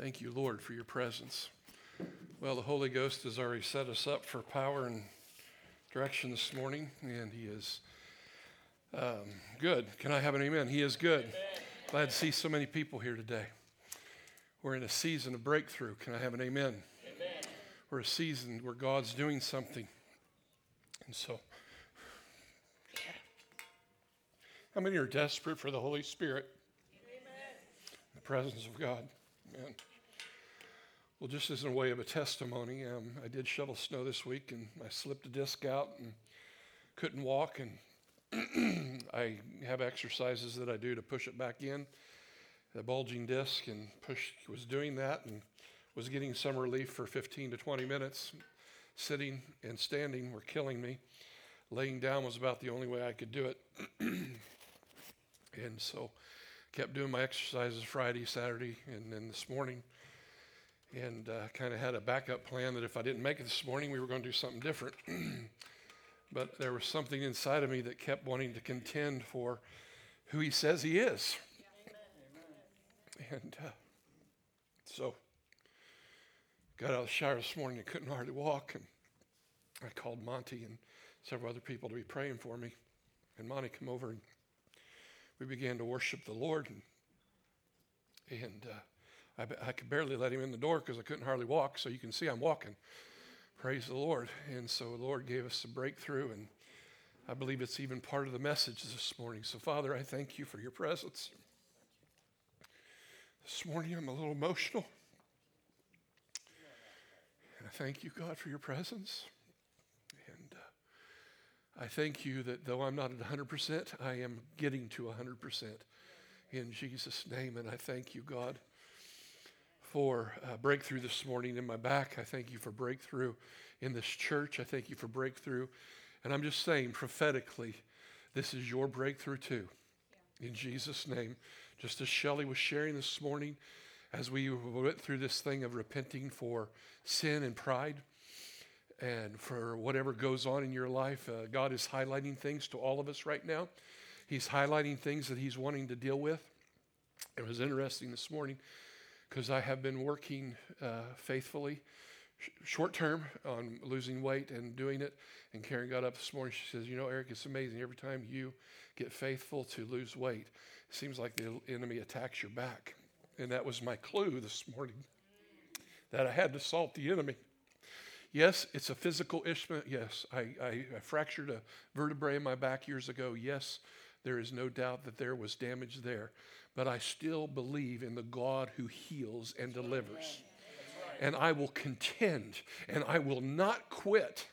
Thank you, Lord, for your presence. Well, the Holy Ghost has already set us up for power and direction this morning, and He is um, good. Can I have an amen? He is good. Amen. Glad to see so many people here today. We're in a season of breakthrough. Can I have an amen? amen? We're a season where God's doing something. And so, how many are desperate for the Holy Spirit? Amen. The presence of God. Well, just as a way of a testimony, um, I did shovel snow this week and I slipped a disc out and couldn't walk. And I have exercises that I do to push it back in, the bulging disc, and push was doing that and was getting some relief for 15 to 20 minutes. Sitting and standing were killing me. Laying down was about the only way I could do it. and so kept doing my exercises Friday, Saturday, and then this morning and uh, kind of had a backup plan that if I didn't make it this morning, we were going to do something different. but there was something inside of me that kept wanting to contend for who he says he is. And uh, so, got out of the shower this morning and couldn't hardly walk. And I called Monty and several other people to be praying for me. And Monty come over and we began to worship the Lord. And, and uh, I, I could barely let him in the door because I couldn't hardly walk. So you can see I'm walking. Praise the Lord. And so the Lord gave us a breakthrough, and I believe it's even part of the message this morning. So, Father, I thank you for your presence. This morning I'm a little emotional. And I thank you, God, for your presence. I thank you that though I'm not at 100%, I am getting to 100% in Jesus' name. And I thank you, God for uh, breakthrough this morning in my back. I thank you for breakthrough in this church. I thank you for breakthrough. And I'm just saying prophetically, this is your breakthrough too. In Jesus' name. Just as Shelly was sharing this morning, as we went through this thing of repenting for sin and pride and for whatever goes on in your life, uh, God is highlighting things to all of us right now. He's highlighting things that He's wanting to deal with. It was interesting this morning because I have been working uh, faithfully sh- short term on losing weight and doing it. And Karen got up this morning. She says, You know, Eric, it's amazing. Every time you get faithful to lose weight, it seems like the enemy attacks your back. And that was my clue this morning that I had to salt the enemy. Yes, it's a physical issue. Yes, I, I, I fractured a vertebrae in my back years ago. Yes, there is no doubt that there was damage there but I still believe in the God who heals and delivers. And I will contend and I will not quit.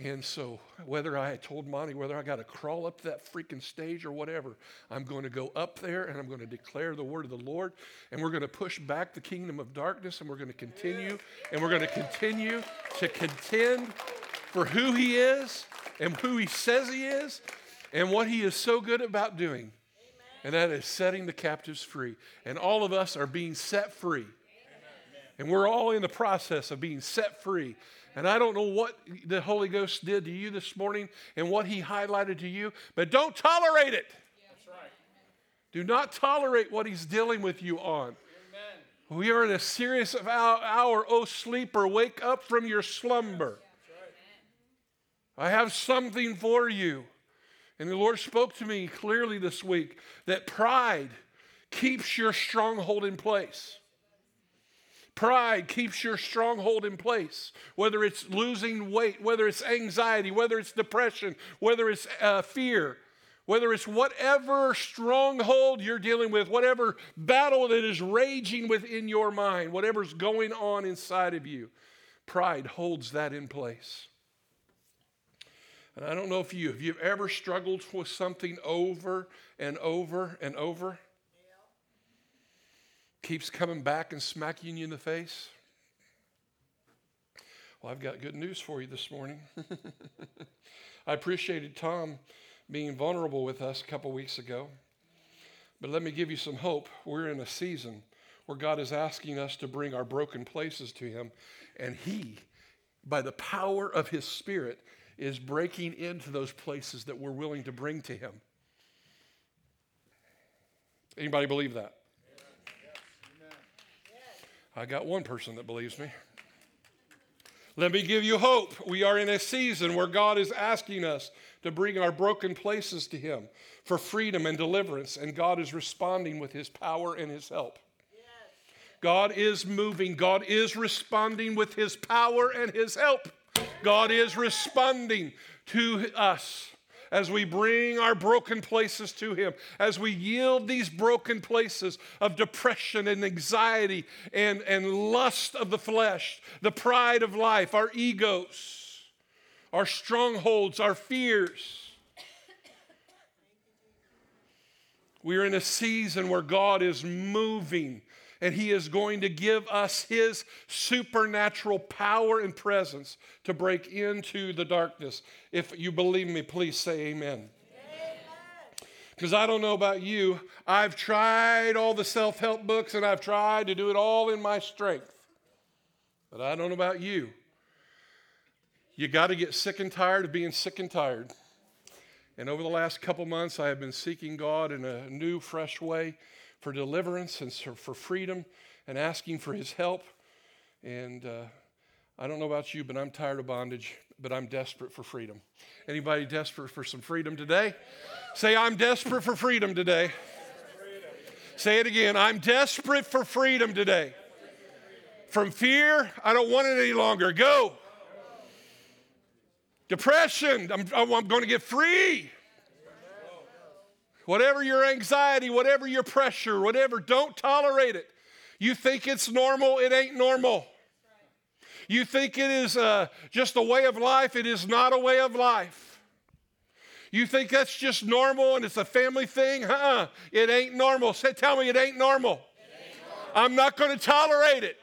And so, whether I told Monty whether I got to crawl up that freaking stage or whatever, I'm going to go up there and I'm going to declare the word of the Lord. And we're going to push back the kingdom of darkness and we're going to continue and we're going to continue to contend for who He is and who He says He is and what He is so good about doing and that is setting the captives free. And all of us are being set free. And we're all in the process of being set free. And I don't know what the Holy Ghost did to you this morning and what He highlighted to you, but don't tolerate it. That's right. Do not tolerate what He's dealing with you on. Amen. We are in a serious hour. Oh, sleeper, wake up from your slumber. Right. I have something for you. And the Lord spoke to me clearly this week that pride keeps your stronghold in place. Pride keeps your stronghold in place, whether it's losing weight, whether it's anxiety, whether it's depression, whether it's uh, fear, whether it's whatever stronghold you're dealing with, whatever battle that is raging within your mind, whatever's going on inside of you. Pride holds that in place. And I don't know if you have you ever struggled with something over and over and over? Keeps coming back and smacking you in the face? Well, I've got good news for you this morning. I appreciated Tom being vulnerable with us a couple weeks ago. But let me give you some hope. We're in a season where God is asking us to bring our broken places to Him, and He, by the power of His Spirit, is breaking into those places that we're willing to bring to him. Anybody believe that? I got one person that believes me. Let me give you hope. We are in a season where God is asking us to bring our broken places to Him for freedom and deliverance, and God is responding with His power and His help. God is moving. God is responding with His power and His help. God is responding to us as we bring our broken places to Him, as we yield these broken places of depression and anxiety and, and lust of the flesh, the pride of life, our egos, our strongholds, our fears. We are in a season where God is moving and He is going to give us His supernatural power and presence to break into the darkness. If you believe me, please say amen. Because I don't know about you, I've tried all the self help books and I've tried to do it all in my strength. But I don't know about you. You got to get sick and tired of being sick and tired. And over the last couple months, I have been seeking God in a new, fresh way for deliverance and for freedom and asking for his help. And uh, I don't know about you, but I'm tired of bondage, but I'm desperate for freedom. Anybody desperate for some freedom today? Say, I'm desperate for freedom today. Say it again. I'm desperate for freedom today. From fear, I don't want it any longer. Go. Depression, I'm, I'm going to get free. Whatever your anxiety, whatever your pressure, whatever, don't tolerate it. You think it's normal, it ain't normal. You think it is uh, just a way of life, it is not a way of life. You think that's just normal and it's a family thing? Huh? It ain't normal. Say, tell me it ain't normal. It ain't normal. I'm not going to tolerate it.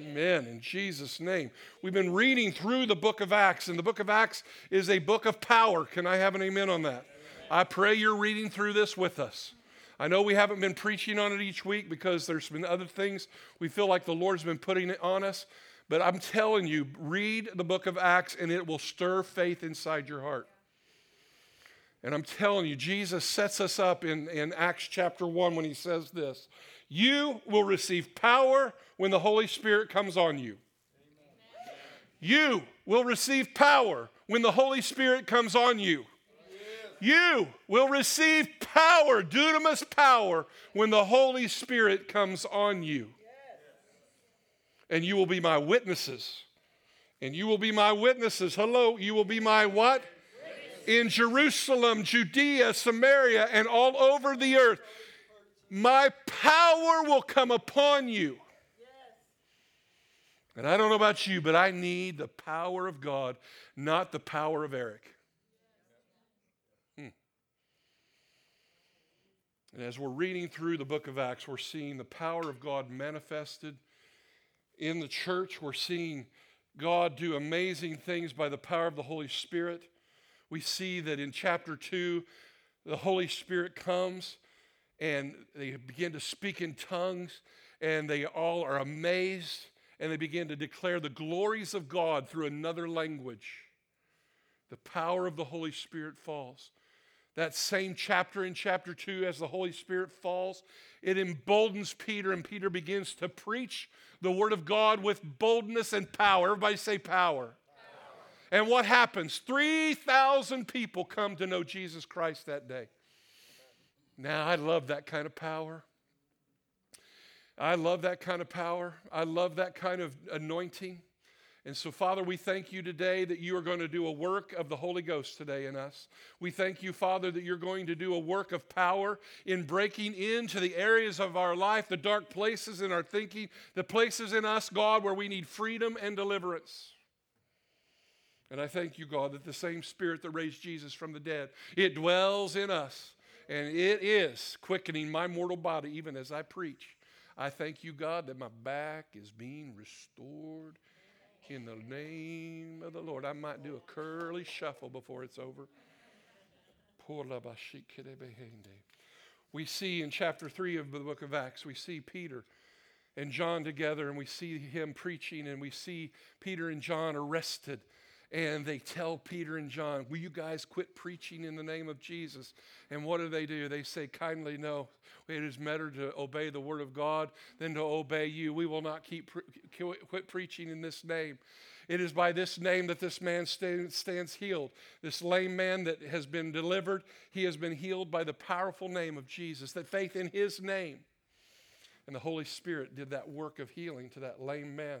Amen. In Jesus' name. We've been reading through the book of Acts, and the book of Acts is a book of power. Can I have an amen on that? I pray you're reading through this with us. I know we haven't been preaching on it each week because there's been other things we feel like the Lord's been putting it on us. But I'm telling you, read the book of Acts and it will stir faith inside your heart. And I'm telling you, Jesus sets us up in, in Acts chapter 1 when he says this You will receive power when the Holy Spirit comes on you. You will receive power when the Holy Spirit comes on you. You will receive power, dunamis power, when the Holy Spirit comes on you. And you will be my witnesses. And you will be my witnesses. Hello, you will be my what? In Jerusalem, Judea, Samaria, and all over the earth. My power will come upon you. And I don't know about you, but I need the power of God, not the power of Eric. And as we're reading through the book of Acts, we're seeing the power of God manifested in the church. We're seeing God do amazing things by the power of the Holy Spirit. We see that in chapter 2, the Holy Spirit comes and they begin to speak in tongues, and they all are amazed and they begin to declare the glories of God through another language. The power of the Holy Spirit falls that same chapter in chapter 2 as the Holy Spirit falls, it emboldens Peter, and Peter begins to preach the Word of God with boldness and power. Everybody say power. power. And what happens? 3,000 people come to know Jesus Christ that day. Now, I love that kind of power. I love that kind of power. I love that kind of anointing. And so, Father, we thank you today that you are going to do a work of the Holy Ghost today in us. We thank you, Father, that you're going to do a work of power in breaking into the areas of our life, the dark places in our thinking, the places in us, God, where we need freedom and deliverance. And I thank you, God, that the same Spirit that raised Jesus from the dead, it dwells in us. And it is quickening my mortal body even as I preach. I thank you, God, that my back is being restored in the name of the Lord. I might do a curly shuffle before it's over. We see in chapter 3 of the book of Acts, we see Peter and John together, and we see him preaching, and we see Peter and John arrested. And they tell Peter and John, Will you guys quit preaching in the name of Jesus? And what do they do? They say, Kindly, no. It is better to obey the word of God than to obey you. We will not keep pre- quit preaching in this name. It is by this name that this man stands healed. This lame man that has been delivered, he has been healed by the powerful name of Jesus, that faith in his name. And the Holy Spirit did that work of healing to that lame man.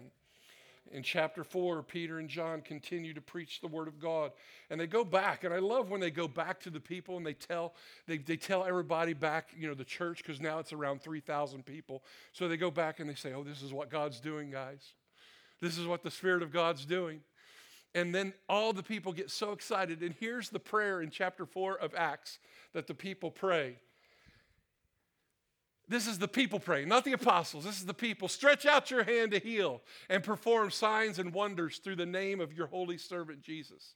In chapter 4, Peter and John continue to preach the word of God. And they go back, and I love when they go back to the people and they tell, they, they tell everybody back, you know, the church, because now it's around 3,000 people. So they go back and they say, Oh, this is what God's doing, guys. This is what the Spirit of God's doing. And then all the people get so excited. And here's the prayer in chapter 4 of Acts that the people pray. This is the people praying, not the apostles. This is the people. Stretch out your hand to heal and perform signs and wonders through the name of your holy servant Jesus.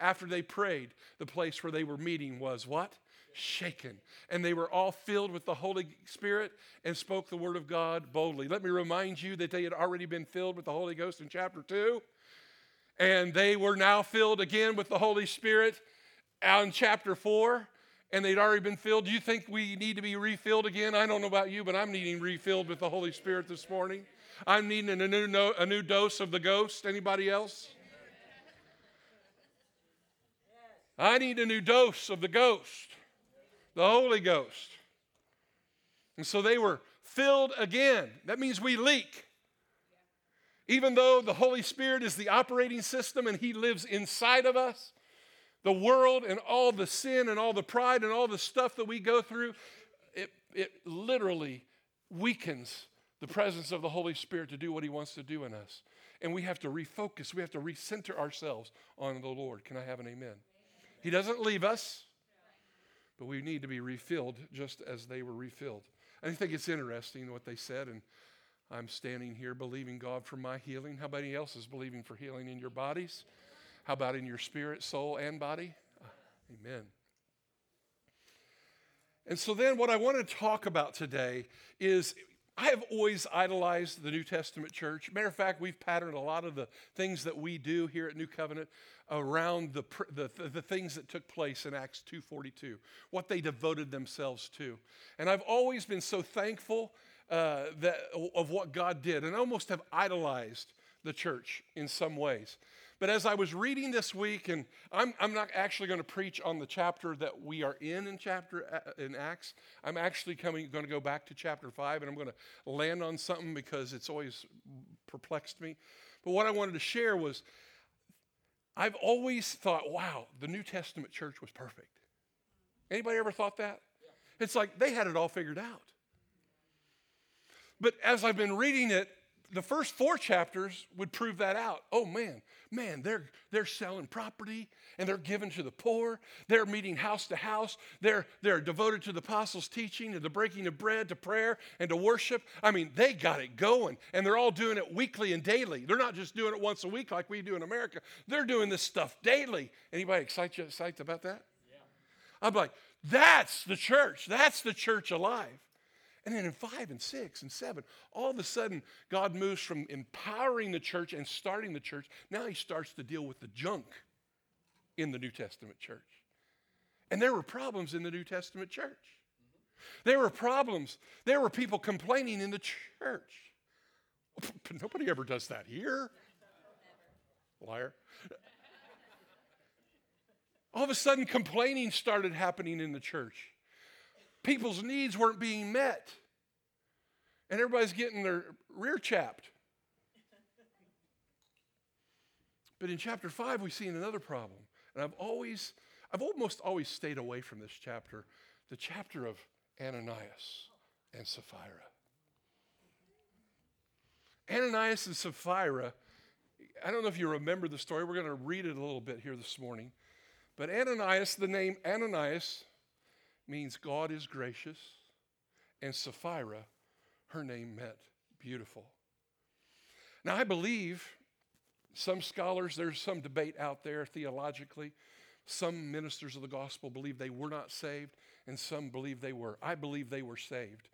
After they prayed, the place where they were meeting was what? shaken. And they were all filled with the Holy Spirit and spoke the word of God boldly. Let me remind you that they had already been filled with the Holy Ghost in chapter 2. And they were now filled again with the Holy Spirit in chapter 4. And they'd already been filled. Do you think we need to be refilled again? I don't know about you, but I'm needing refilled with the Holy Spirit this morning. I'm needing a new, a new dose of the ghost. Anybody else? I need a new dose of the ghost the Holy Ghost. And so they were filled again. That means we leak. Even though the Holy Spirit is the operating system and He lives inside of us, the world and all the sin and all the pride and all the stuff that we go through, it, it literally weakens the presence of the Holy Spirit to do what He wants to do in us. And we have to refocus, we have to recenter ourselves on the Lord. Can I have an amen? He doesn't leave us, but we need to be refilled just as they were refilled. I think it's interesting what they said, and I'm standing here believing God for my healing. How about else is believing for healing in your bodies? How about in your spirit, soul, and body? Amen. And so then, what I want to talk about today is I have always idolized the New Testament church. Matter of fact, we've patterned a lot of the things that we do here at New Covenant around the, the, the things that took place in Acts 2.42, what they devoted themselves to. And I've always been so thankful uh, that, of what God did and I almost have idolized the church in some ways. But as I was reading this week, and I'm, I'm not actually going to preach on the chapter that we are in in chapter uh, in Acts. I'm actually coming going to go back to chapter five, and I'm going to land on something because it's always perplexed me. But what I wanted to share was, I've always thought, wow, the New Testament church was perfect. Anybody ever thought that? It's like they had it all figured out. But as I've been reading it, the first four chapters would prove that out. Oh man, man, they're, they're selling property and they're giving to the poor. They're meeting house to house. They're, they're devoted to the apostles' teaching and the breaking of bread, to prayer, and to worship. I mean, they got it going. And they're all doing it weekly and daily. They're not just doing it once a week like we do in America. They're doing this stuff daily. Anybody excited, excited about that? Yeah. I'm like, that's the church. That's the church alive. And then in five and six and seven, all of a sudden, God moves from empowering the church and starting the church. Now he starts to deal with the junk in the New Testament church. And there were problems in the New Testament church. There were problems. There were people complaining in the church. But nobody ever does that here. Liar. All of a sudden, complaining started happening in the church people's needs weren't being met. And everybody's getting their rear chapped. But in chapter 5, we see another problem. And I've always, I've almost always stayed away from this chapter, the chapter of Ananias and Sapphira. Ananias and Sapphira, I don't know if you remember the story. We're going to read it a little bit here this morning. But Ananias, the name Ananias, means God is gracious, and Sapphira, her name meant beautiful. Now, I believe some scholars, there's some debate out there theologically. Some ministers of the gospel believe they were not saved, and some believe they were. I believe they were saved.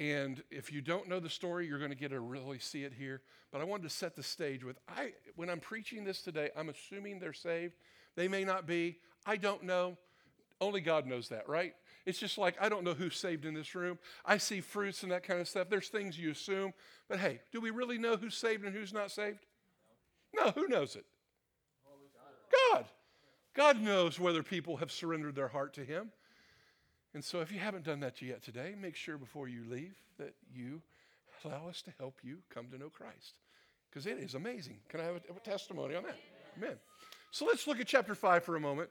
And if you don't know the story, you're going to get to really see it here. But I wanted to set the stage with I when I'm preaching this today, I'm assuming they're saved. They may not be. I don't know. Only God knows that, right? It's just like I don't know who's saved in this room. I see fruits and that kind of stuff. There's things you assume. But hey, do we really know who's saved and who's not saved? No, who knows it? God. God knows whether people have surrendered their heart to Him. And so, if you haven't done that yet today, make sure before you leave that you allow us to help you come to know Christ. Because it is amazing. Can I have a, a, testimony on that? Amen. So, let's look at chapter 5 for a moment.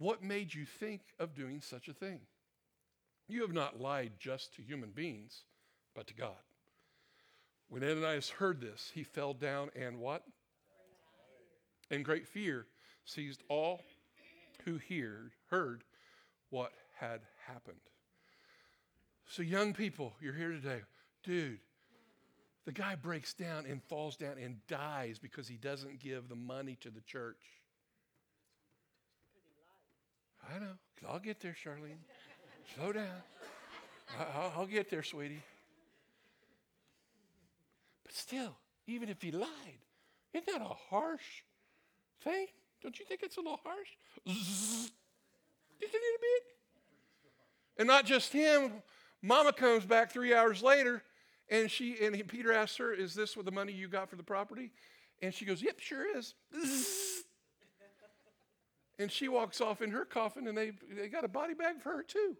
What made you think of doing such a thing? You have not lied just to human beings, but to God. When Ananias heard this, he fell down and what? And great fear, seized all who heard, heard what had happened. So, young people, you're here today. Dude, the guy breaks down and falls down and dies because he doesn't give the money to the church. I know. I'll get there, Charlene. Slow down. I'll, I'll get there, sweetie. But still, even if he lied, isn't that a harsh thing? Don't you think it's a little harsh? Isn't it a bit? And not just him. Mama comes back three hours later, and she and Peter asks her, "Is this what the money you got for the property?" And she goes, "Yep, sure is." And she walks off in her coffin, and they they got a body bag for her too.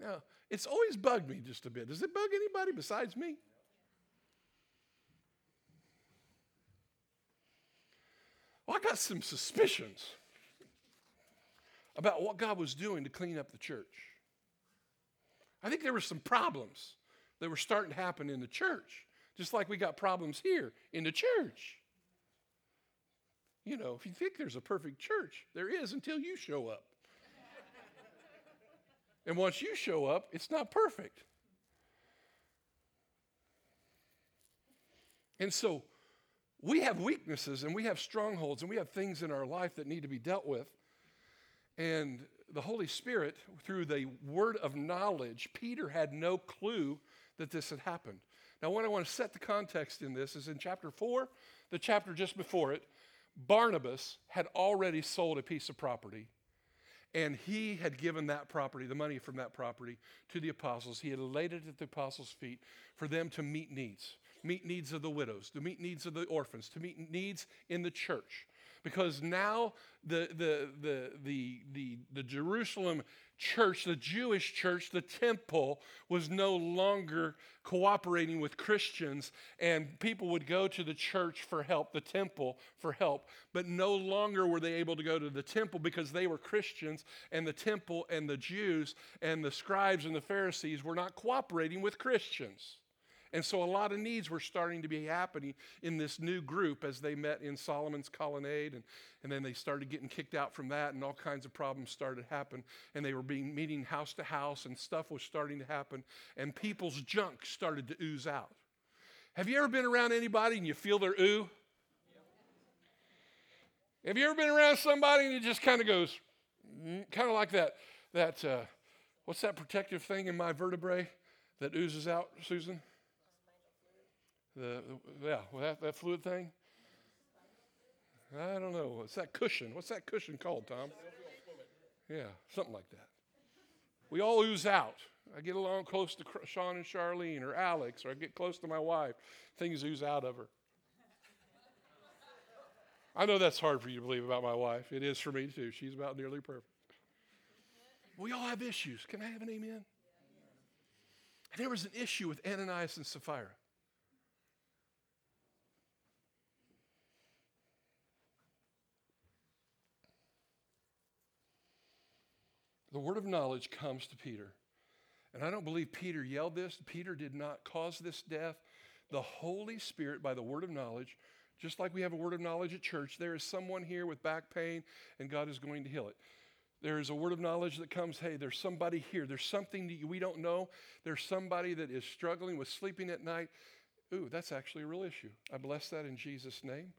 Now, it's always bugged me just a bit. Does it bug anybody besides me? Well, I got some suspicions about what God was doing to clean up the church. I think there were some problems that were starting to happen in the church, just like we got problems here in the church. You know, if you think there's a perfect church, there is until you show up. and once you show up, it's not perfect. And so we have weaknesses and we have strongholds and we have things in our life that need to be dealt with. And the Holy Spirit, through the word of knowledge, Peter had no clue that this had happened. Now, what I want to set the context in this is in chapter 4, the chapter just before it, Barnabas had already sold a piece of property and he had given that property, the money from that property, to the apostles. He had laid it at the apostles' feet for them to meet needs meet needs of the widows, to meet needs of the orphans, to meet needs in the church. Because now the, the, the, the, the, the Jerusalem church, the Jewish church, the temple was no longer cooperating with Christians, and people would go to the church for help, the temple for help, but no longer were they able to go to the temple because they were Christians, and the temple and the Jews and the scribes and the Pharisees were not cooperating with Christians. And so a lot of needs were starting to be happening in this new group as they met in Solomon's colonnade. And, and then they started getting kicked out from that, and all kinds of problems started to happen. And they were being meeting house to house, and stuff was starting to happen. And people's junk started to ooze out. Have you ever been around anybody and you feel their ooh? Have you ever been around somebody and it just kind of goes, mm, kind of like that, that uh, what's that protective thing in my vertebrae that oozes out, Susan? The, yeah, that, that fluid thing. I don't know. What's that cushion? What's that cushion called, Tom? Yeah, something like that. We all ooze out. I get along close to Sean and Charlene or Alex, or I get close to my wife. Things ooze out of her. I know that's hard for you to believe about my wife. It is for me too. She's about nearly perfect. We all have issues. Can I have an amen? And there was an issue with Ananias and Sapphira. The word of knowledge comes to Peter. And I don't believe Peter yelled this. Peter did not cause this death. The Holy Spirit, by the word of knowledge, just like we have a word of knowledge at church, there is someone here with back pain and God is going to heal it. There is a word of knowledge that comes, hey, there's somebody here. There's something that we don't know. There's somebody that is struggling with sleeping at night. Ooh, that's actually a real issue. I bless that in Jesus' name.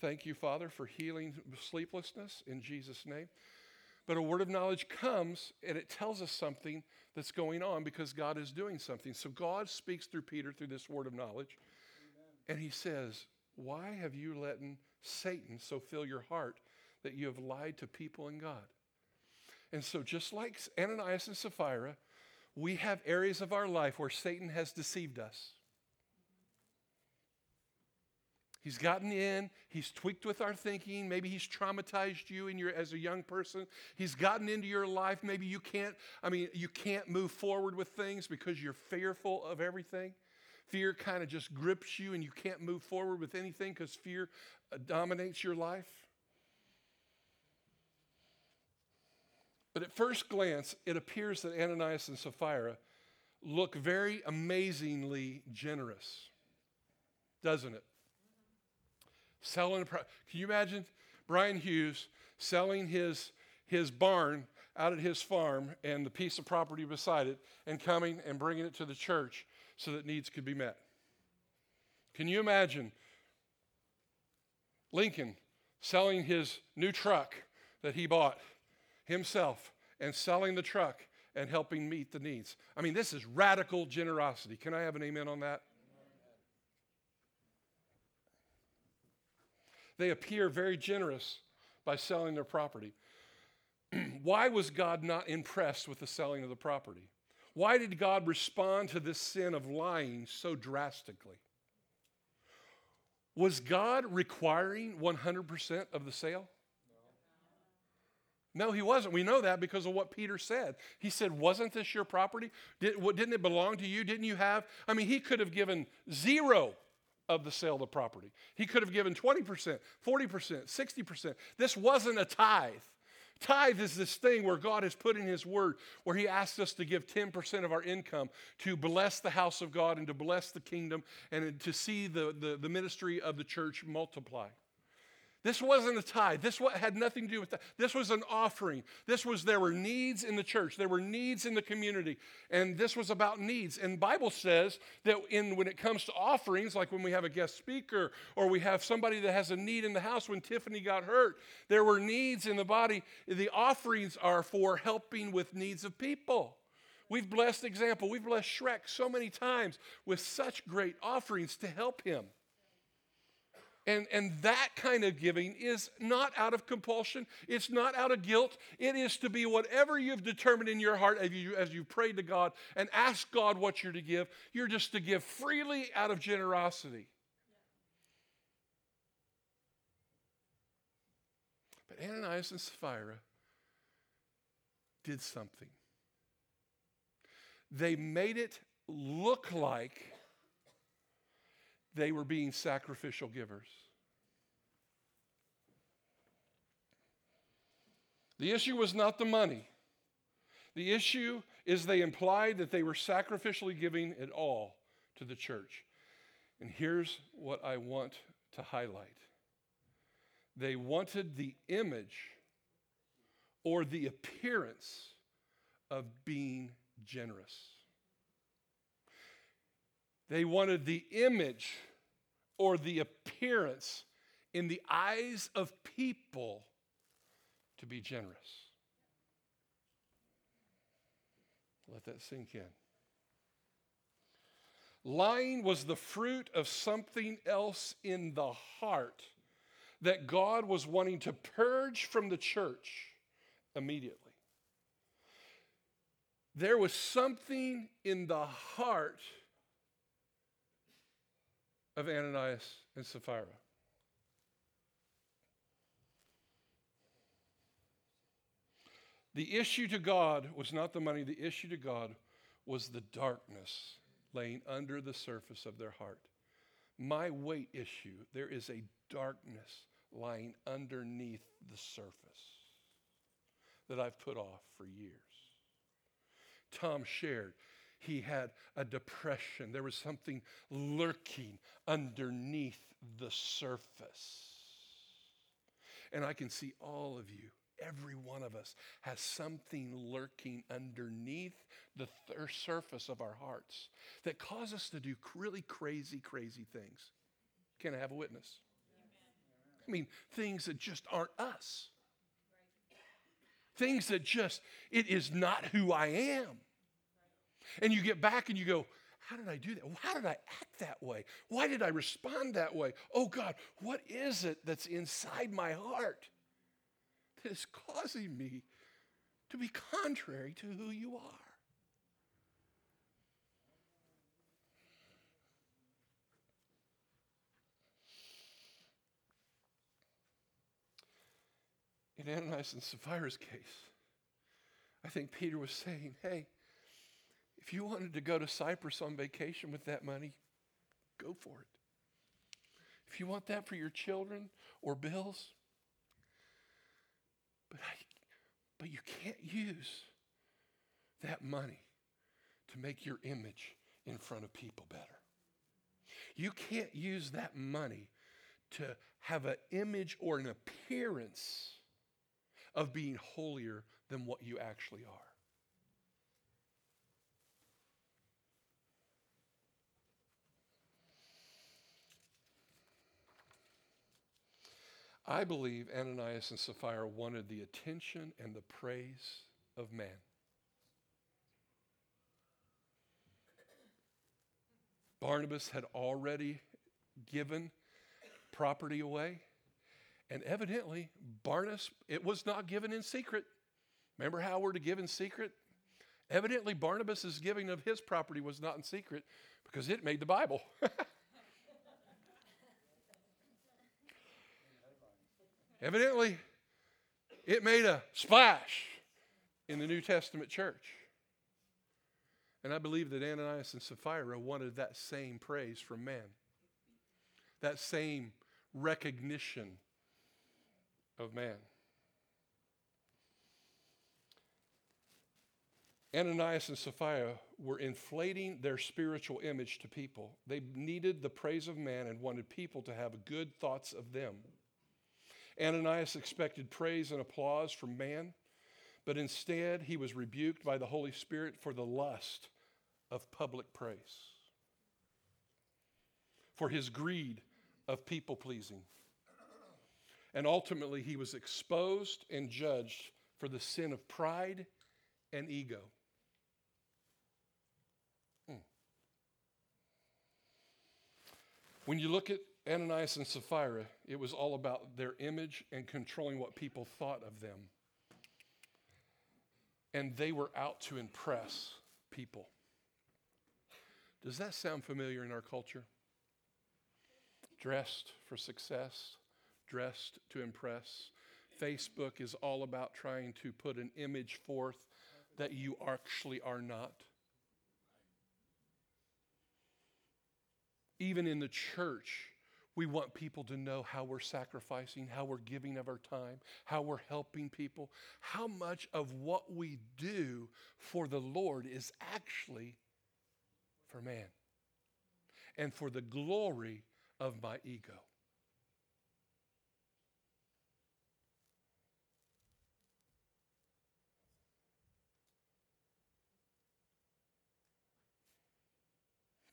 Thank you, Father, for healing sleeplessness in Jesus' name. But a word of knowledge comes and it tells us something that's going on because God is doing something. So God speaks through Peter through this word of knowledge. Amen. And he says, Why have you let Satan so fill your heart that you have lied to people and God? And so, just like Ananias and Sapphira, we have areas of our life where Satan has deceived us. He's gotten in, he's tweaked with our thinking. Maybe he's traumatized you in your, as a young person. He's gotten into your life. Maybe you can't, I mean, you can't move forward with things because you're fearful of everything. Fear kind of just grips you and you can't move forward with anything because fear uh, dominates your life. But at first glance, it appears that Ananias and Sapphira look very amazingly generous, doesn't it? Selling a pro- Can you imagine Brian Hughes selling his, his barn out at his farm and the piece of property beside it and coming and bringing it to the church so that needs could be met? Can you imagine Lincoln selling his new truck that he bought himself and selling the truck and helping meet the needs? I mean, this is radical generosity. Can I have an amen on that? They appear very generous by selling their property. Why was God not impressed with the selling of the property? Why did God respond to this sin of lying so drastically? Was God requiring 100% of the sale? No, he wasn't. We know that because of what Peter said. He said, Wasn't this your property? Did, didn't it belong to you? Didn't you have? I mean, he could have given zero of the sale of the property. He could have given 20%, 40%, 60%. This wasn't a tithe. Tithe is this thing where God has put in His Word, where He asks us to give 10% of our income to bless the house of God and to bless the kingdom and to see the, the, the ministry of the church multiply. This wasn't a tithe. This had nothing to do with that. This was an offering. This was there were needs in the church. There were needs in the community, and this was about needs. And Bible says that in when it comes to offerings, like when we have a guest speaker or we have somebody that has a need in the house. When Tiffany got hurt, there were needs in the body. The offerings are for helping with needs of people. We've blessed example. We've blessed Shrek so many times with such great offerings to help him. And, and that kind of giving is not out of compulsion. It's not out of guilt. It is to be whatever you've determined in your heart as you, as you prayed to God and ask God what you're to give. You're just to give freely out of generosity. But Ananias and Sapphira did something. They made it look like they were being sacrificial givers. The issue was not the money. The issue is they implied that they were sacrificially giving it all to the church. And here's what I want to highlight they wanted the image or the appearance of being generous. They wanted the image or the appearance in the eyes of people to be generous. Let that sink in. Lying was the fruit of something else in the heart that God was wanting to purge from the church immediately. There was something in the heart of Ananias and Sapphira. The issue to God was not the money, the issue to God was the darkness laying under the surface of their heart. My weight issue, there is a darkness lying underneath the surface that I've put off for years. Tom shared. He had a depression. There was something lurking underneath the surface. And I can see all of you, every one of us, has something lurking underneath the th- surface of our hearts that cause us to do really crazy, crazy things. Can I have a witness? I mean, things that just aren't us. Things that just, it is not who I am. And you get back and you go, how did I do that? How did I act that way? Why did I respond that way? Oh God, what is it that's inside my heart that is causing me to be contrary to who you are? In Ananias and Sapphira's case, I think Peter was saying, hey, if you wanted to go to Cyprus on vacation with that money, go for it. If you want that for your children or bills, but I, but you can't use that money to make your image in front of people better. You can't use that money to have an image or an appearance of being holier than what you actually are. I believe Ananias and Sapphira wanted the attention and the praise of man. Barnabas had already given property away, and evidently, Barnabas, it was not given in secret. Remember how we're to give in secret? Evidently, Barnabas' giving of his property was not in secret because it made the Bible. Evidently, it made a splash in the New Testament church. And I believe that Ananias and Sapphira wanted that same praise from man, that same recognition of man. Ananias and Sapphira were inflating their spiritual image to people. They needed the praise of man and wanted people to have good thoughts of them. Ananias expected praise and applause from man, but instead he was rebuked by the Holy Spirit for the lust of public praise, for his greed of people pleasing. And ultimately, he was exposed and judged for the sin of pride and ego. Hmm. When you look at Ananias and Sapphira, it was all about their image and controlling what people thought of them. And they were out to impress people. Does that sound familiar in our culture? Dressed for success, dressed to impress. Facebook is all about trying to put an image forth that you actually are not. Even in the church, we want people to know how we're sacrificing, how we're giving of our time, how we're helping people, how much of what we do for the Lord is actually for man and for the glory of my ego.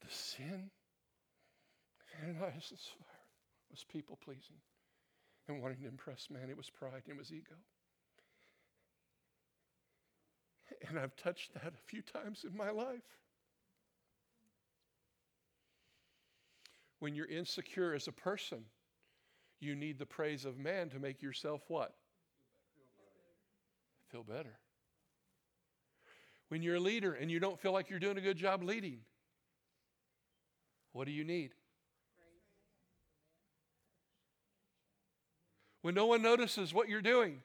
The sin Ananias and Sapphira was people pleasing and wanting to impress man. It was pride and it was ego. And I've touched that a few times in my life. When you're insecure as a person, you need the praise of man to make yourself what? Feel better. When you're a leader and you don't feel like you're doing a good job leading, what do you need? When no one notices what you're doing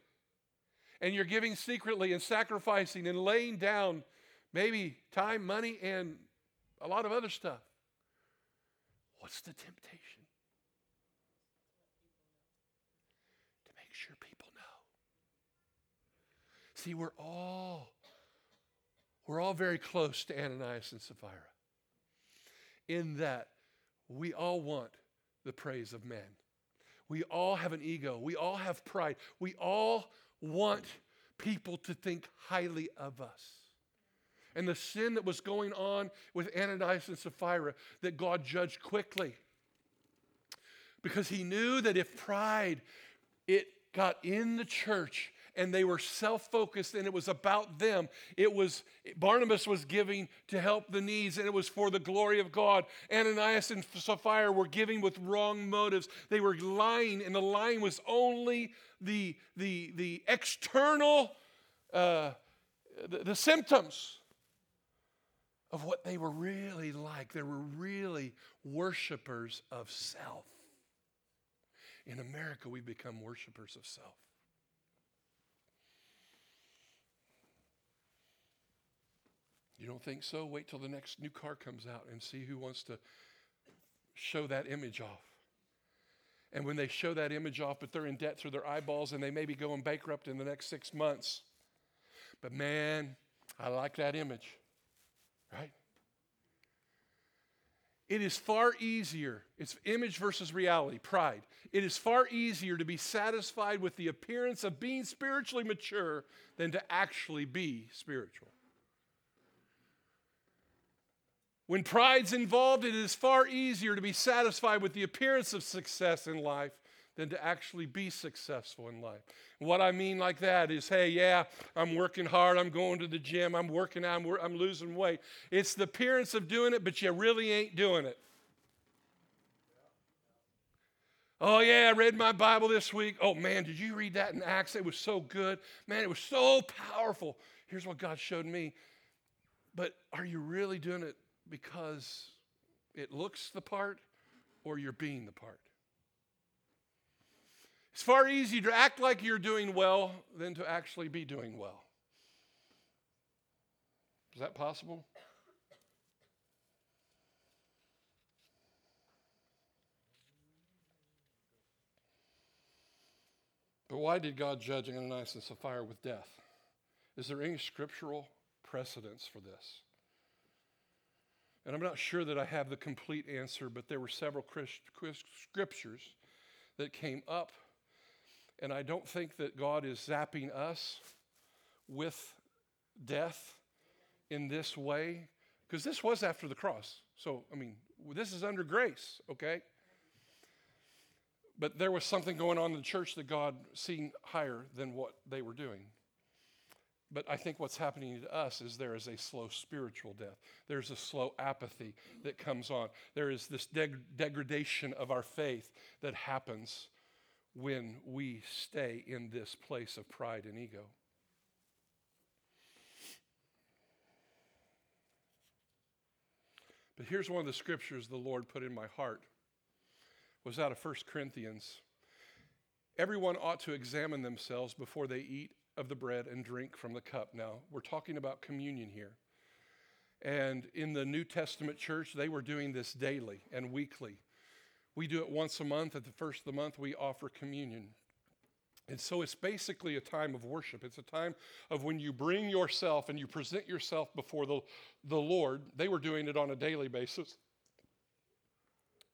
and you're giving secretly and sacrificing and laying down maybe time, money, and a lot of other stuff. What's the temptation? To make sure people know. See, we're all we're all very close to Ananias and Sapphira in that we all want the praise of men. We all have an ego. We all have pride. We all want people to think highly of us. And the sin that was going on with Ananias and Sapphira that God judged quickly. Because he knew that if pride it got in the church and they were self-focused and it was about them. It was barnabas was giving to help the needs and it was for the glory of god. Ananias and sapphira were giving with wrong motives. They were lying and the lying was only the the the external uh, the, the symptoms of what they were really like. They were really worshipers of self. In america we've become worshipers of self You don't think so? Wait till the next new car comes out and see who wants to show that image off. And when they show that image off, but they're in debt through their eyeballs and they may be going bankrupt in the next six months. But man, I like that image, right? It is far easier, it's image versus reality, pride. It is far easier to be satisfied with the appearance of being spiritually mature than to actually be spiritual. When pride's involved, it is far easier to be satisfied with the appearance of success in life than to actually be successful in life. what I mean like that is, hey, yeah, I'm working hard, I'm going to the gym, I'm working out, I'm, I'm losing weight. It's the appearance of doing it, but you really ain't doing it. Oh, yeah, I read my Bible this week. Oh, man, did you read that in Acts? It was so good. Man, it was so powerful. Here's what God showed me. But are you really doing it because it looks the part or you're being the part. It's far easier to act like you're doing well than to actually be doing well. Is that possible? But why did God judge Ananias and Sapphira with death? Is there any scriptural precedence for this? And I'm not sure that I have the complete answer, but there were several scriptures that came up. And I don't think that God is zapping us with death in this way, because this was after the cross. So, I mean, this is under grace, okay? But there was something going on in the church that God seen higher than what they were doing. But I think what's happening to us is there is a slow spiritual death. There's a slow apathy that comes on. There is this deg- degradation of our faith that happens when we stay in this place of pride and ego. But here's one of the scriptures the Lord put in my heart. Was out of 1 Corinthians. Everyone ought to examine themselves before they eat of the bread and drink from the cup. Now, we're talking about communion here. And in the New Testament church, they were doing this daily and weekly. We do it once a month. At the first of the month, we offer communion. And so it's basically a time of worship. It's a time of when you bring yourself and you present yourself before the, the Lord. They were doing it on a daily basis.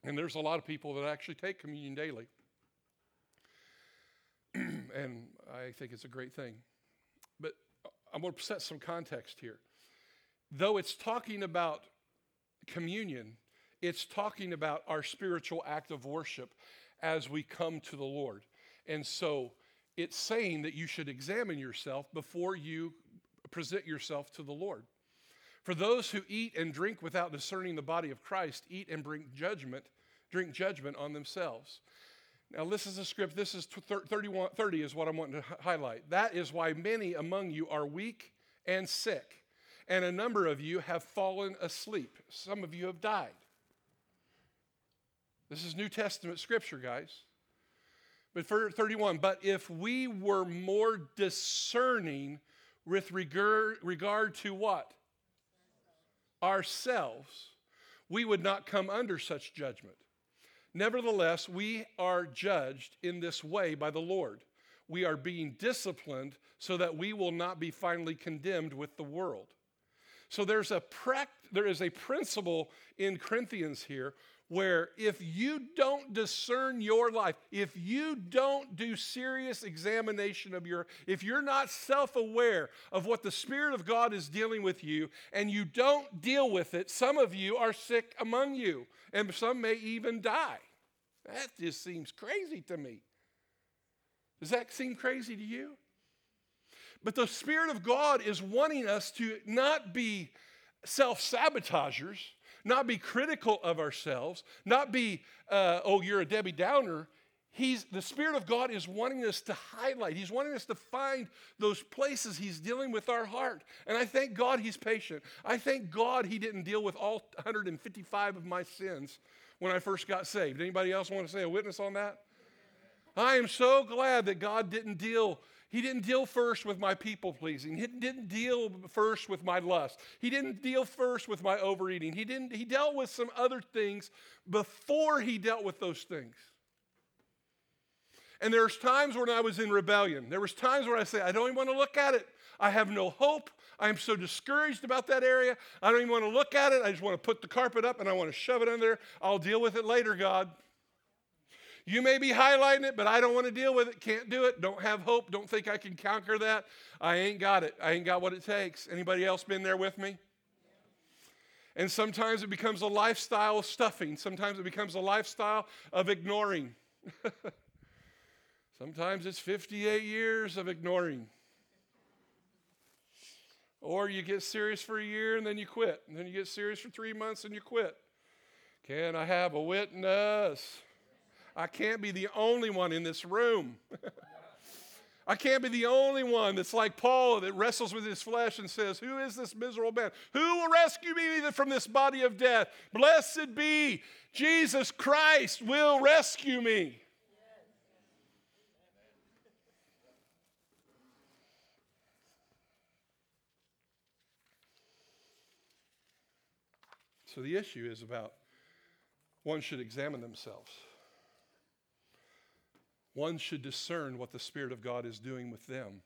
And there's a lot of people that actually take communion daily. And I think it's a great thing. But I'm going to set some context here. Though it's talking about communion, it's talking about our spiritual act of worship as we come to the Lord. And so it's saying that you should examine yourself before you present yourself to the Lord. For those who eat and drink without discerning the body of Christ, eat and bring judgment, drink judgment on themselves. Now, this is a script. This is 31, 30 is what I'm wanting to highlight. That is why many among you are weak and sick, and a number of you have fallen asleep. Some of you have died. This is New Testament scripture, guys. But for 31, but if we were more discerning with regard, regard to what? Ourselves, we would not come under such judgment. Nevertheless, we are judged in this way by the Lord. We are being disciplined so that we will not be finally condemned with the world. So there's a there is a principle in Corinthians here where if you don't discern your life, if you don't do serious examination of your, if you're not self aware of what the Spirit of God is dealing with you and you don't deal with it, some of you are sick among you and some may even die. That just seems crazy to me. Does that seem crazy to you? But the Spirit of God is wanting us to not be self sabotagers not be critical of ourselves, not be, uh, oh, you're a Debbie Downer. He's, the Spirit of God is wanting us to highlight. He's wanting us to find those places He's dealing with our heart. And I thank God He's patient. I thank God He didn't deal with all 155 of my sins when I first got saved. Anybody else want to say a witness on that? I am so glad that God didn't deal he didn't deal first with my people pleasing. He didn't deal first with my lust. He didn't deal first with my overeating. He didn't he dealt with some other things before he dealt with those things. And there's times when I was in rebellion. There was times where I say, I don't even want to look at it. I have no hope. I am so discouraged about that area. I don't even want to look at it. I just want to put the carpet up and I want to shove it under there. I'll deal with it later, God. You may be highlighting it, but I don't want to deal with it. Can't do it. Don't have hope. Don't think I can conquer that. I ain't got it. I ain't got what it takes. Anybody else been there with me? And sometimes it becomes a lifestyle of stuffing. Sometimes it becomes a lifestyle of ignoring. sometimes it's 58 years of ignoring. Or you get serious for a year and then you quit. And then you get serious for three months and you quit. Can I have a witness? I can't be the only one in this room. I can't be the only one that's like Paul that wrestles with his flesh and says, Who is this miserable man? Who will rescue me from this body of death? Blessed be Jesus Christ will rescue me. So the issue is about one should examine themselves one should discern what the Spirit of God is doing with them.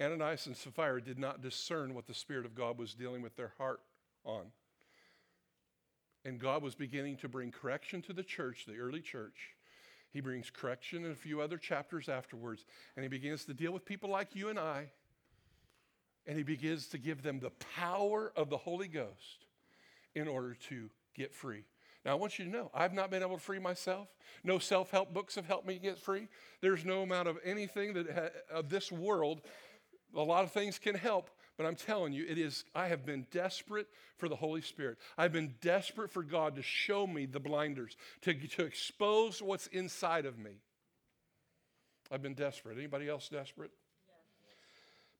Ananias and Sapphira did not discern what the Spirit of God was dealing with their heart on. And God was beginning to bring correction to the church, the early church. He brings correction in a few other chapters afterwards. And he begins to deal with people like you and I. And he begins to give them the power of the Holy Ghost in order to get free. Now, I want you to know, I've not been able to free myself. No self help books have helped me get free. There's no amount of anything that ha- of this world. A lot of things can help, but I'm telling you, it is, I have been desperate for the Holy Spirit. I've been desperate for God to show me the blinders, to, to expose what's inside of me. I've been desperate. Anybody else desperate?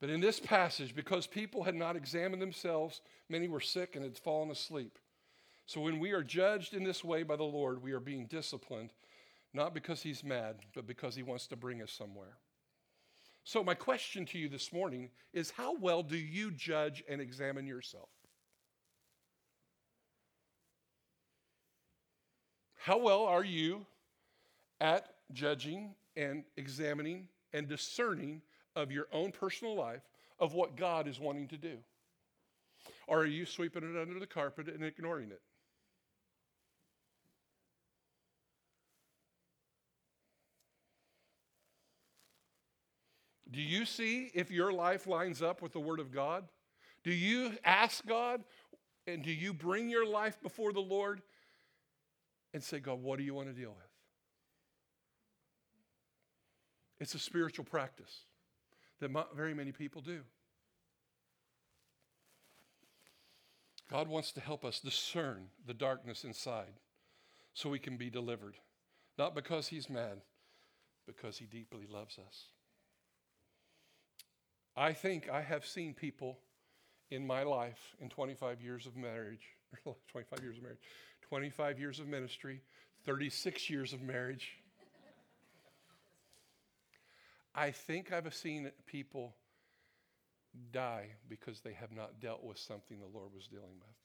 But in this passage, because people had not examined themselves, many were sick and had fallen asleep. So when we are judged in this way by the Lord, we are being disciplined, not because He's mad, but because He wants to bring us somewhere. So, my question to you this morning is how well do you judge and examine yourself? How well are you at judging and examining and discerning of your own personal life of what God is wanting to do? Or are you sweeping it under the carpet and ignoring it? Do you see if your life lines up with the Word of God? Do you ask God and do you bring your life before the Lord and say, God, what do you want to deal with? It's a spiritual practice that very many people do. God wants to help us discern the darkness inside so we can be delivered. Not because He's mad, because He deeply loves us. I think I have seen people in my life in 25 years of marriage, 25 years of marriage, 25 years of ministry, 36 years of marriage. I think I've seen people die because they have not dealt with something the Lord was dealing with.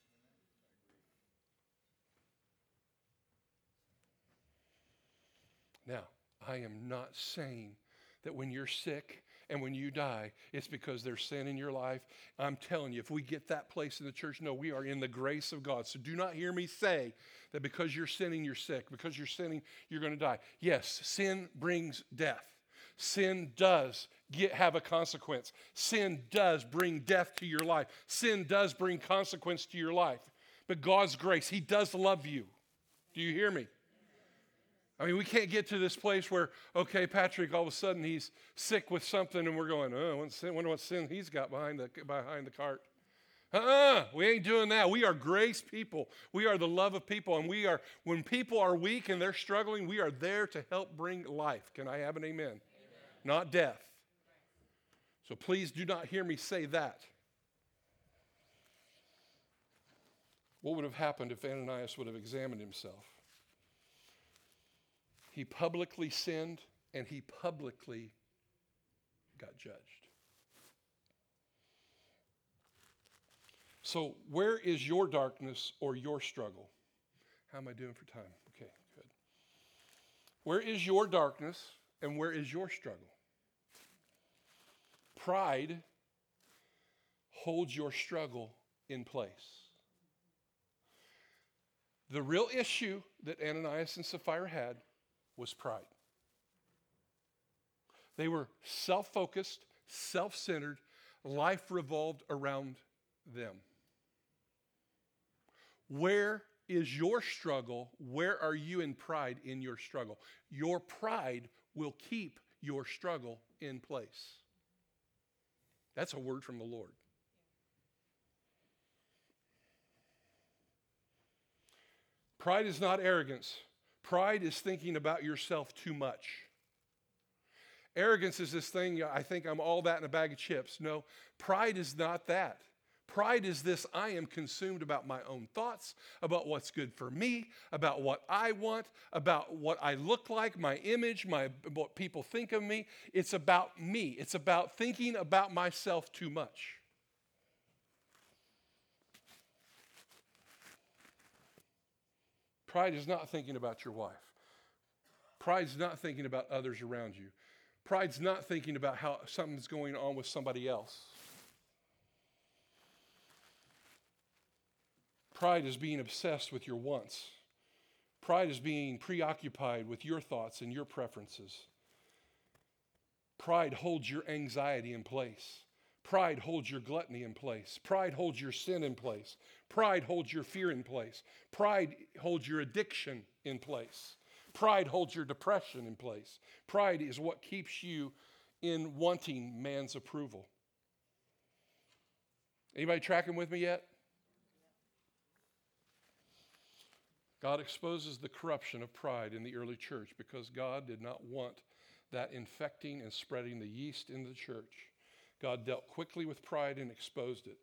Now, I am not saying that when you're sick And when you die, it's because there's sin in your life. I'm telling you, if we get that place in the church, no, we are in the grace of God. So do not hear me say that because you're sinning, you're sick. Because you're sinning, you're going to die. Yes, sin brings death. Sin does get, have a consequence. Sin does bring death to your life. Sin does bring consequence to your life. But God's grace, He does love you. Do you hear me? I mean, we can't get to this place where, okay, Patrick, all of a sudden he's sick with something, and we're going, uh, oh, I wonder what sin he's got behind the, behind the cart. Uh-uh, we ain't doing that. We are grace people. We are the love of people. And we are, when people are weak and they're struggling, we are there to help bring life. Can I have an amen? amen. Not death. So please do not hear me say that. What would have happened if Ananias would have examined himself? He publicly sinned and he publicly got judged. So, where is your darkness or your struggle? How am I doing for time? Okay, good. Where is your darkness and where is your struggle? Pride holds your struggle in place. The real issue that Ananias and Sapphira had was pride. They were self focused, self centered, life revolved around them. Where is your struggle? Where are you in pride in your struggle? Your pride will keep your struggle in place. That's a word from the Lord. Pride is not arrogance. Pride is thinking about yourself too much. Arrogance is this thing, I think I'm all that in a bag of chips. No, pride is not that. Pride is this I am consumed about my own thoughts, about what's good for me, about what I want, about what I look like, my image, my, what people think of me. It's about me. It's about thinking about myself too much. Pride is not thinking about your wife. Pride's not thinking about others around you. Pride's not thinking about how something's going on with somebody else. Pride is being obsessed with your wants. Pride is being preoccupied with your thoughts and your preferences. Pride holds your anxiety in place. Pride holds your gluttony in place. Pride holds your sin in place. Pride holds your fear in place. Pride holds your addiction in place. Pride holds your depression in place. Pride is what keeps you in wanting man's approval. Anybody tracking with me yet? God exposes the corruption of pride in the early church because God did not want that infecting and spreading the yeast in the church. God dealt quickly with pride and exposed it.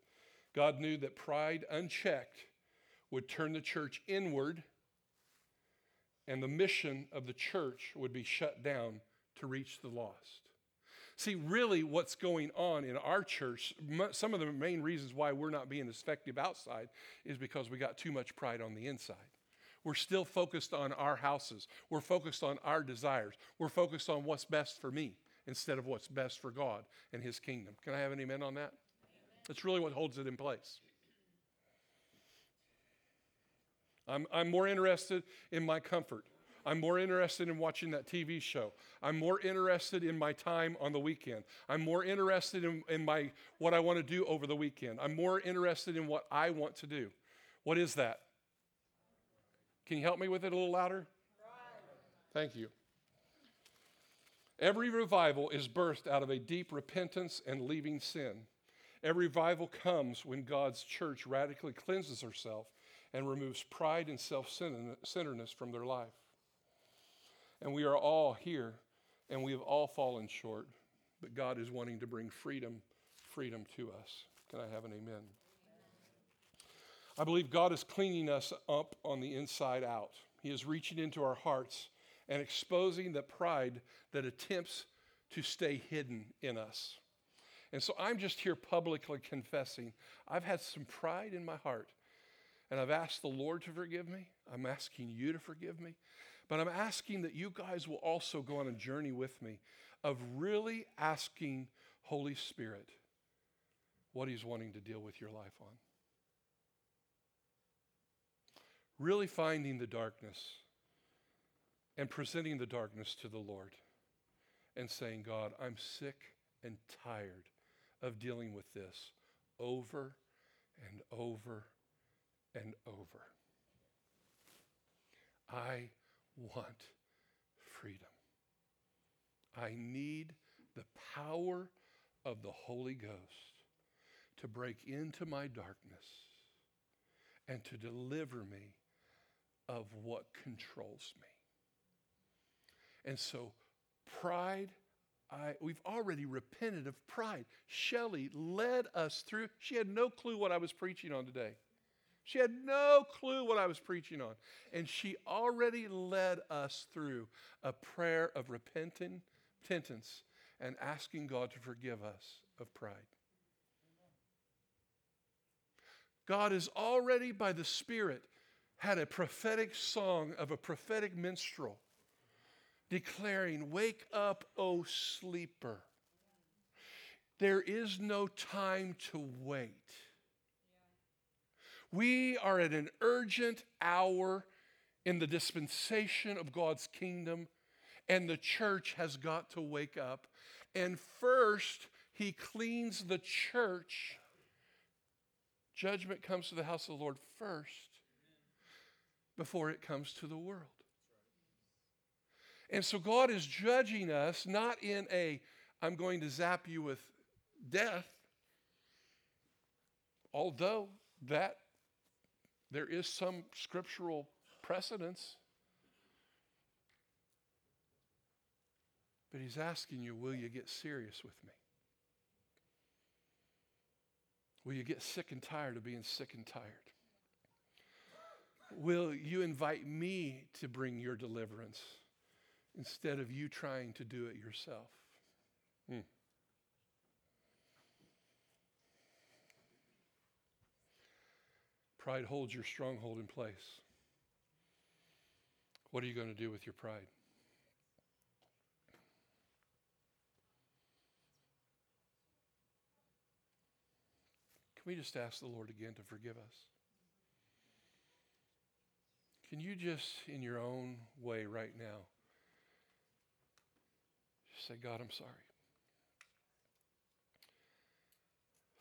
God knew that pride unchecked would turn the church inward and the mission of the church would be shut down to reach the lost. See, really, what's going on in our church, some of the main reasons why we're not being effective outside is because we got too much pride on the inside. We're still focused on our houses, we're focused on our desires, we're focused on what's best for me instead of what's best for God and His kingdom. Can I have an amen on that? That's really what holds it in place. I'm, I'm more interested in my comfort. I'm more interested in watching that TV show. I'm more interested in my time on the weekend. I'm more interested in, in my what I want to do over the weekend. I'm more interested in what I want to do. What is that? Can you help me with it a little louder? Thank you. Every revival is birthed out of a deep repentance and leaving sin. Every revival comes when God's church radically cleanses herself and removes pride and self centeredness from their life. And we are all here and we have all fallen short, but God is wanting to bring freedom, freedom to us. Can I have an amen? I believe God is cleaning us up on the inside out. He is reaching into our hearts and exposing the pride that attempts to stay hidden in us. And so I'm just here publicly confessing I've had some pride in my heart. And I've asked the Lord to forgive me. I'm asking you to forgive me. But I'm asking that you guys will also go on a journey with me of really asking Holy Spirit what He's wanting to deal with your life on. Really finding the darkness and presenting the darkness to the Lord and saying, God, I'm sick and tired of dealing with this over and over and over. I want freedom. I need the power of the Holy Ghost to break into my darkness and to deliver me of what controls me. And so, pride, I, we've already repented of pride. Shelley led us through, she had no clue what I was preaching on today. She had no clue what I was preaching on. And she already led us through a prayer of repentance and asking God to forgive us of pride. God has already, by the Spirit, had a prophetic song of a prophetic minstrel declaring, Wake up, O sleeper. There is no time to wait. We are at an urgent hour in the dispensation of God's kingdom, and the church has got to wake up. And first, He cleans the church. Judgment comes to the house of the Lord first before it comes to the world. And so God is judging us not in a, I'm going to zap you with death, although that there is some scriptural precedence. But he's asking you, will you get serious with me? Will you get sick and tired of being sick and tired? Will you invite me to bring your deliverance instead of you trying to do it yourself? Hmm. Pride holds your stronghold in place. What are you going to do with your pride? Can we just ask the Lord again to forgive us? Can you just, in your own way right now, just say, God, I'm sorry.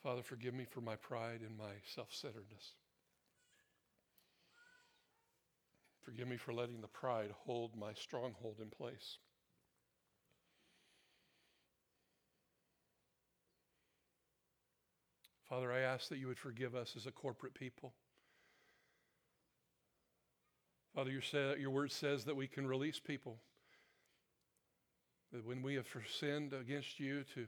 Father, forgive me for my pride and my self centeredness. Forgive me for letting the pride hold my stronghold in place. Father, I ask that you would forgive us as a corporate people. Father, your, your word says that we can release people. That when we have sinned against you, to,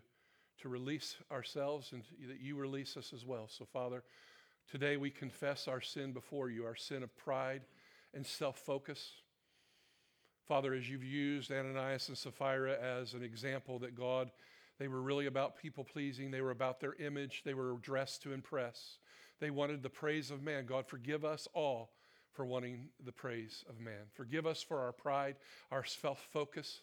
to release ourselves and that you release us as well. So, Father, today we confess our sin before you, our sin of pride and self focus. Father, as you've used Ananias and Sapphira as an example that God, they were really about people pleasing, they were about their image, they were dressed to impress. They wanted the praise of man. God, forgive us all for wanting the praise of man. Forgive us for our pride, our self focus.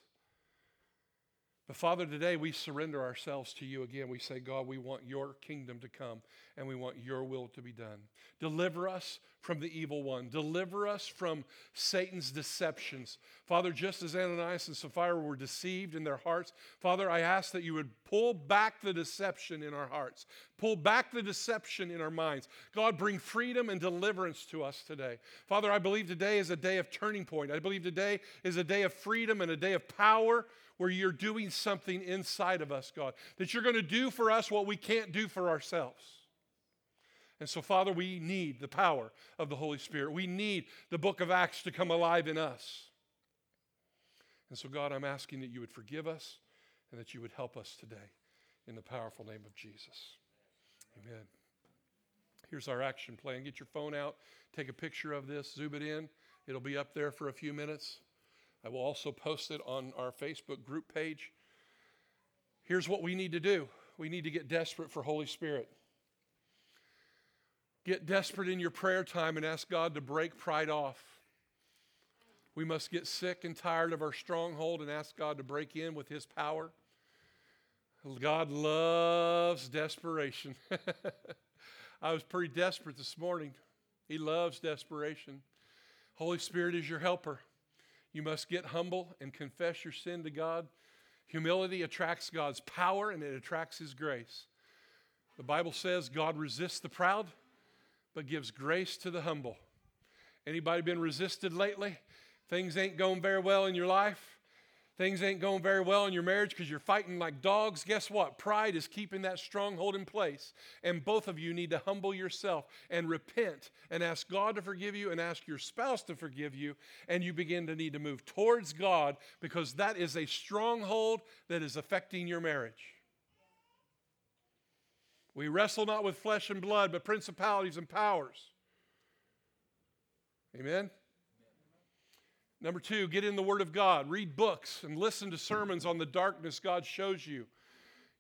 But Father, today we surrender ourselves to you again. We say, God, we want your kingdom to come and we want your will to be done. Deliver us from the evil one. Deliver us from Satan's deceptions. Father, just as Ananias and Sapphira were deceived in their hearts, Father, I ask that you would pull back the deception in our hearts, pull back the deception in our minds. God, bring freedom and deliverance to us today. Father, I believe today is a day of turning point. I believe today is a day of freedom and a day of power where you're doing something inside of us, God, that you're going to do for us what we can't do for ourselves. And so, Father, we need the power of the Holy Spirit. We need the book of Acts to come alive in us. And so, God, I'm asking that you would forgive us and that you would help us today in the powerful name of Jesus. Amen. Here's our action plan. Get your phone out, take a picture of this, zoom it in. It'll be up there for a few minutes. I will also post it on our Facebook group page. Here's what we need to do we need to get desperate for Holy Spirit. Get desperate in your prayer time and ask God to break pride off. We must get sick and tired of our stronghold and ask God to break in with His power. God loves desperation. I was pretty desperate this morning. He loves desperation. Holy Spirit is your helper. You must get humble and confess your sin to God. Humility attracts God's power and it attracts His grace. The Bible says God resists the proud, but gives grace to the humble. Anybody been resisted lately? Things ain't going very well in your life. Things ain't going very well in your marriage because you're fighting like dogs. Guess what? Pride is keeping that stronghold in place. And both of you need to humble yourself and repent and ask God to forgive you and ask your spouse to forgive you. And you begin to need to move towards God because that is a stronghold that is affecting your marriage. We wrestle not with flesh and blood, but principalities and powers. Amen? Number two, get in the Word of God. Read books and listen to sermons on the darkness God shows you.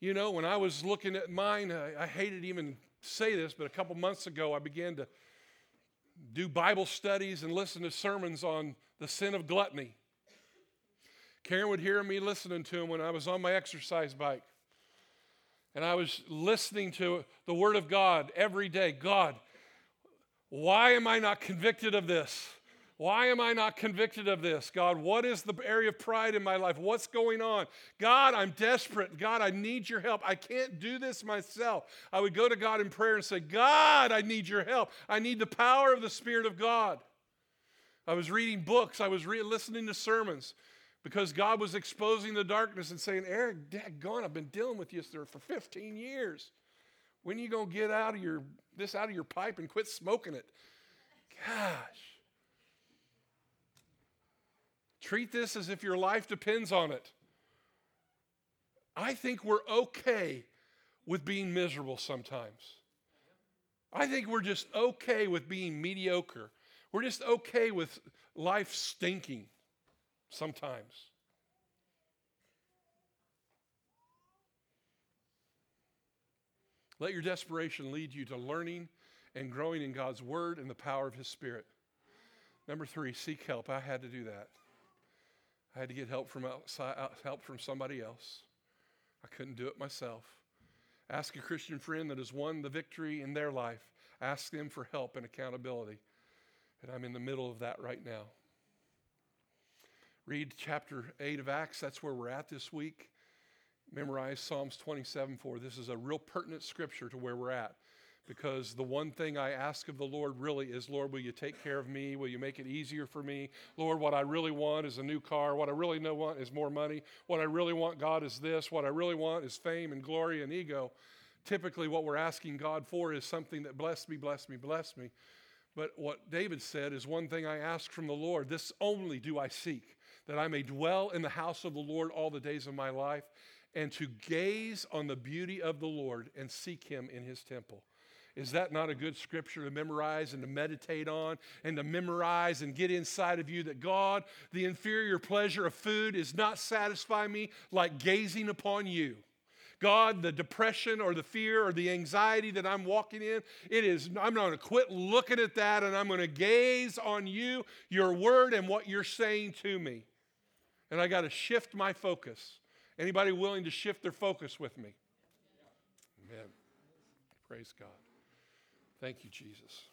You know, when I was looking at mine, I, I hated even say this, but a couple months ago I began to do Bible studies and listen to sermons on the sin of gluttony. Karen would hear me listening to them when I was on my exercise bike. And I was listening to the Word of God every day. God, why am I not convicted of this? Why am I not convicted of this? God, what is the area of pride in my life? What's going on? God, I'm desperate. God, I need your help. I can't do this myself. I would go to God in prayer and say, God, I need your help. I need the power of the Spirit of God. I was reading books, I was re- listening to sermons because God was exposing the darkness and saying, Eric, gone. I've been dealing with you sir, for 15 years. When are you going to get out of your, this out of your pipe and quit smoking it? Gosh. Treat this as if your life depends on it. I think we're okay with being miserable sometimes. I think we're just okay with being mediocre. We're just okay with life stinking sometimes. Let your desperation lead you to learning and growing in God's Word and the power of His Spirit. Number three, seek help. I had to do that. I had to get help from outside, uh, help from somebody else. I couldn't do it myself. Ask a Christian friend that has won the victory in their life. Ask them for help and accountability. And I'm in the middle of that right now. Read chapter 8 of Acts. That's where we're at this week. Memorize Psalms 27 4. This is a real pertinent scripture to where we're at because the one thing I ask of the Lord really is, Lord, will you take care of me? Will you make it easier for me? Lord, what I really want is a new car. What I really want is more money. What I really want, God, is this. What I really want is fame and glory and ego. Typically, what we're asking God for is something that bless me, bless me, bless me. But what David said is one thing I ask from the Lord, this only do I seek, that I may dwell in the house of the Lord all the days of my life, and to gaze on the beauty of the Lord and seek him in his temple. Is that not a good scripture to memorize and to meditate on and to memorize and get inside of you that God, the inferior pleasure of food, is not satisfy me like gazing upon you? God, the depression or the fear or the anxiety that I'm walking in, it is, I'm not going to quit looking at that and I'm going to gaze on you, your word, and what you're saying to me. And I got to shift my focus. Anybody willing to shift their focus with me? Amen. Praise God. Thank you, Jesus.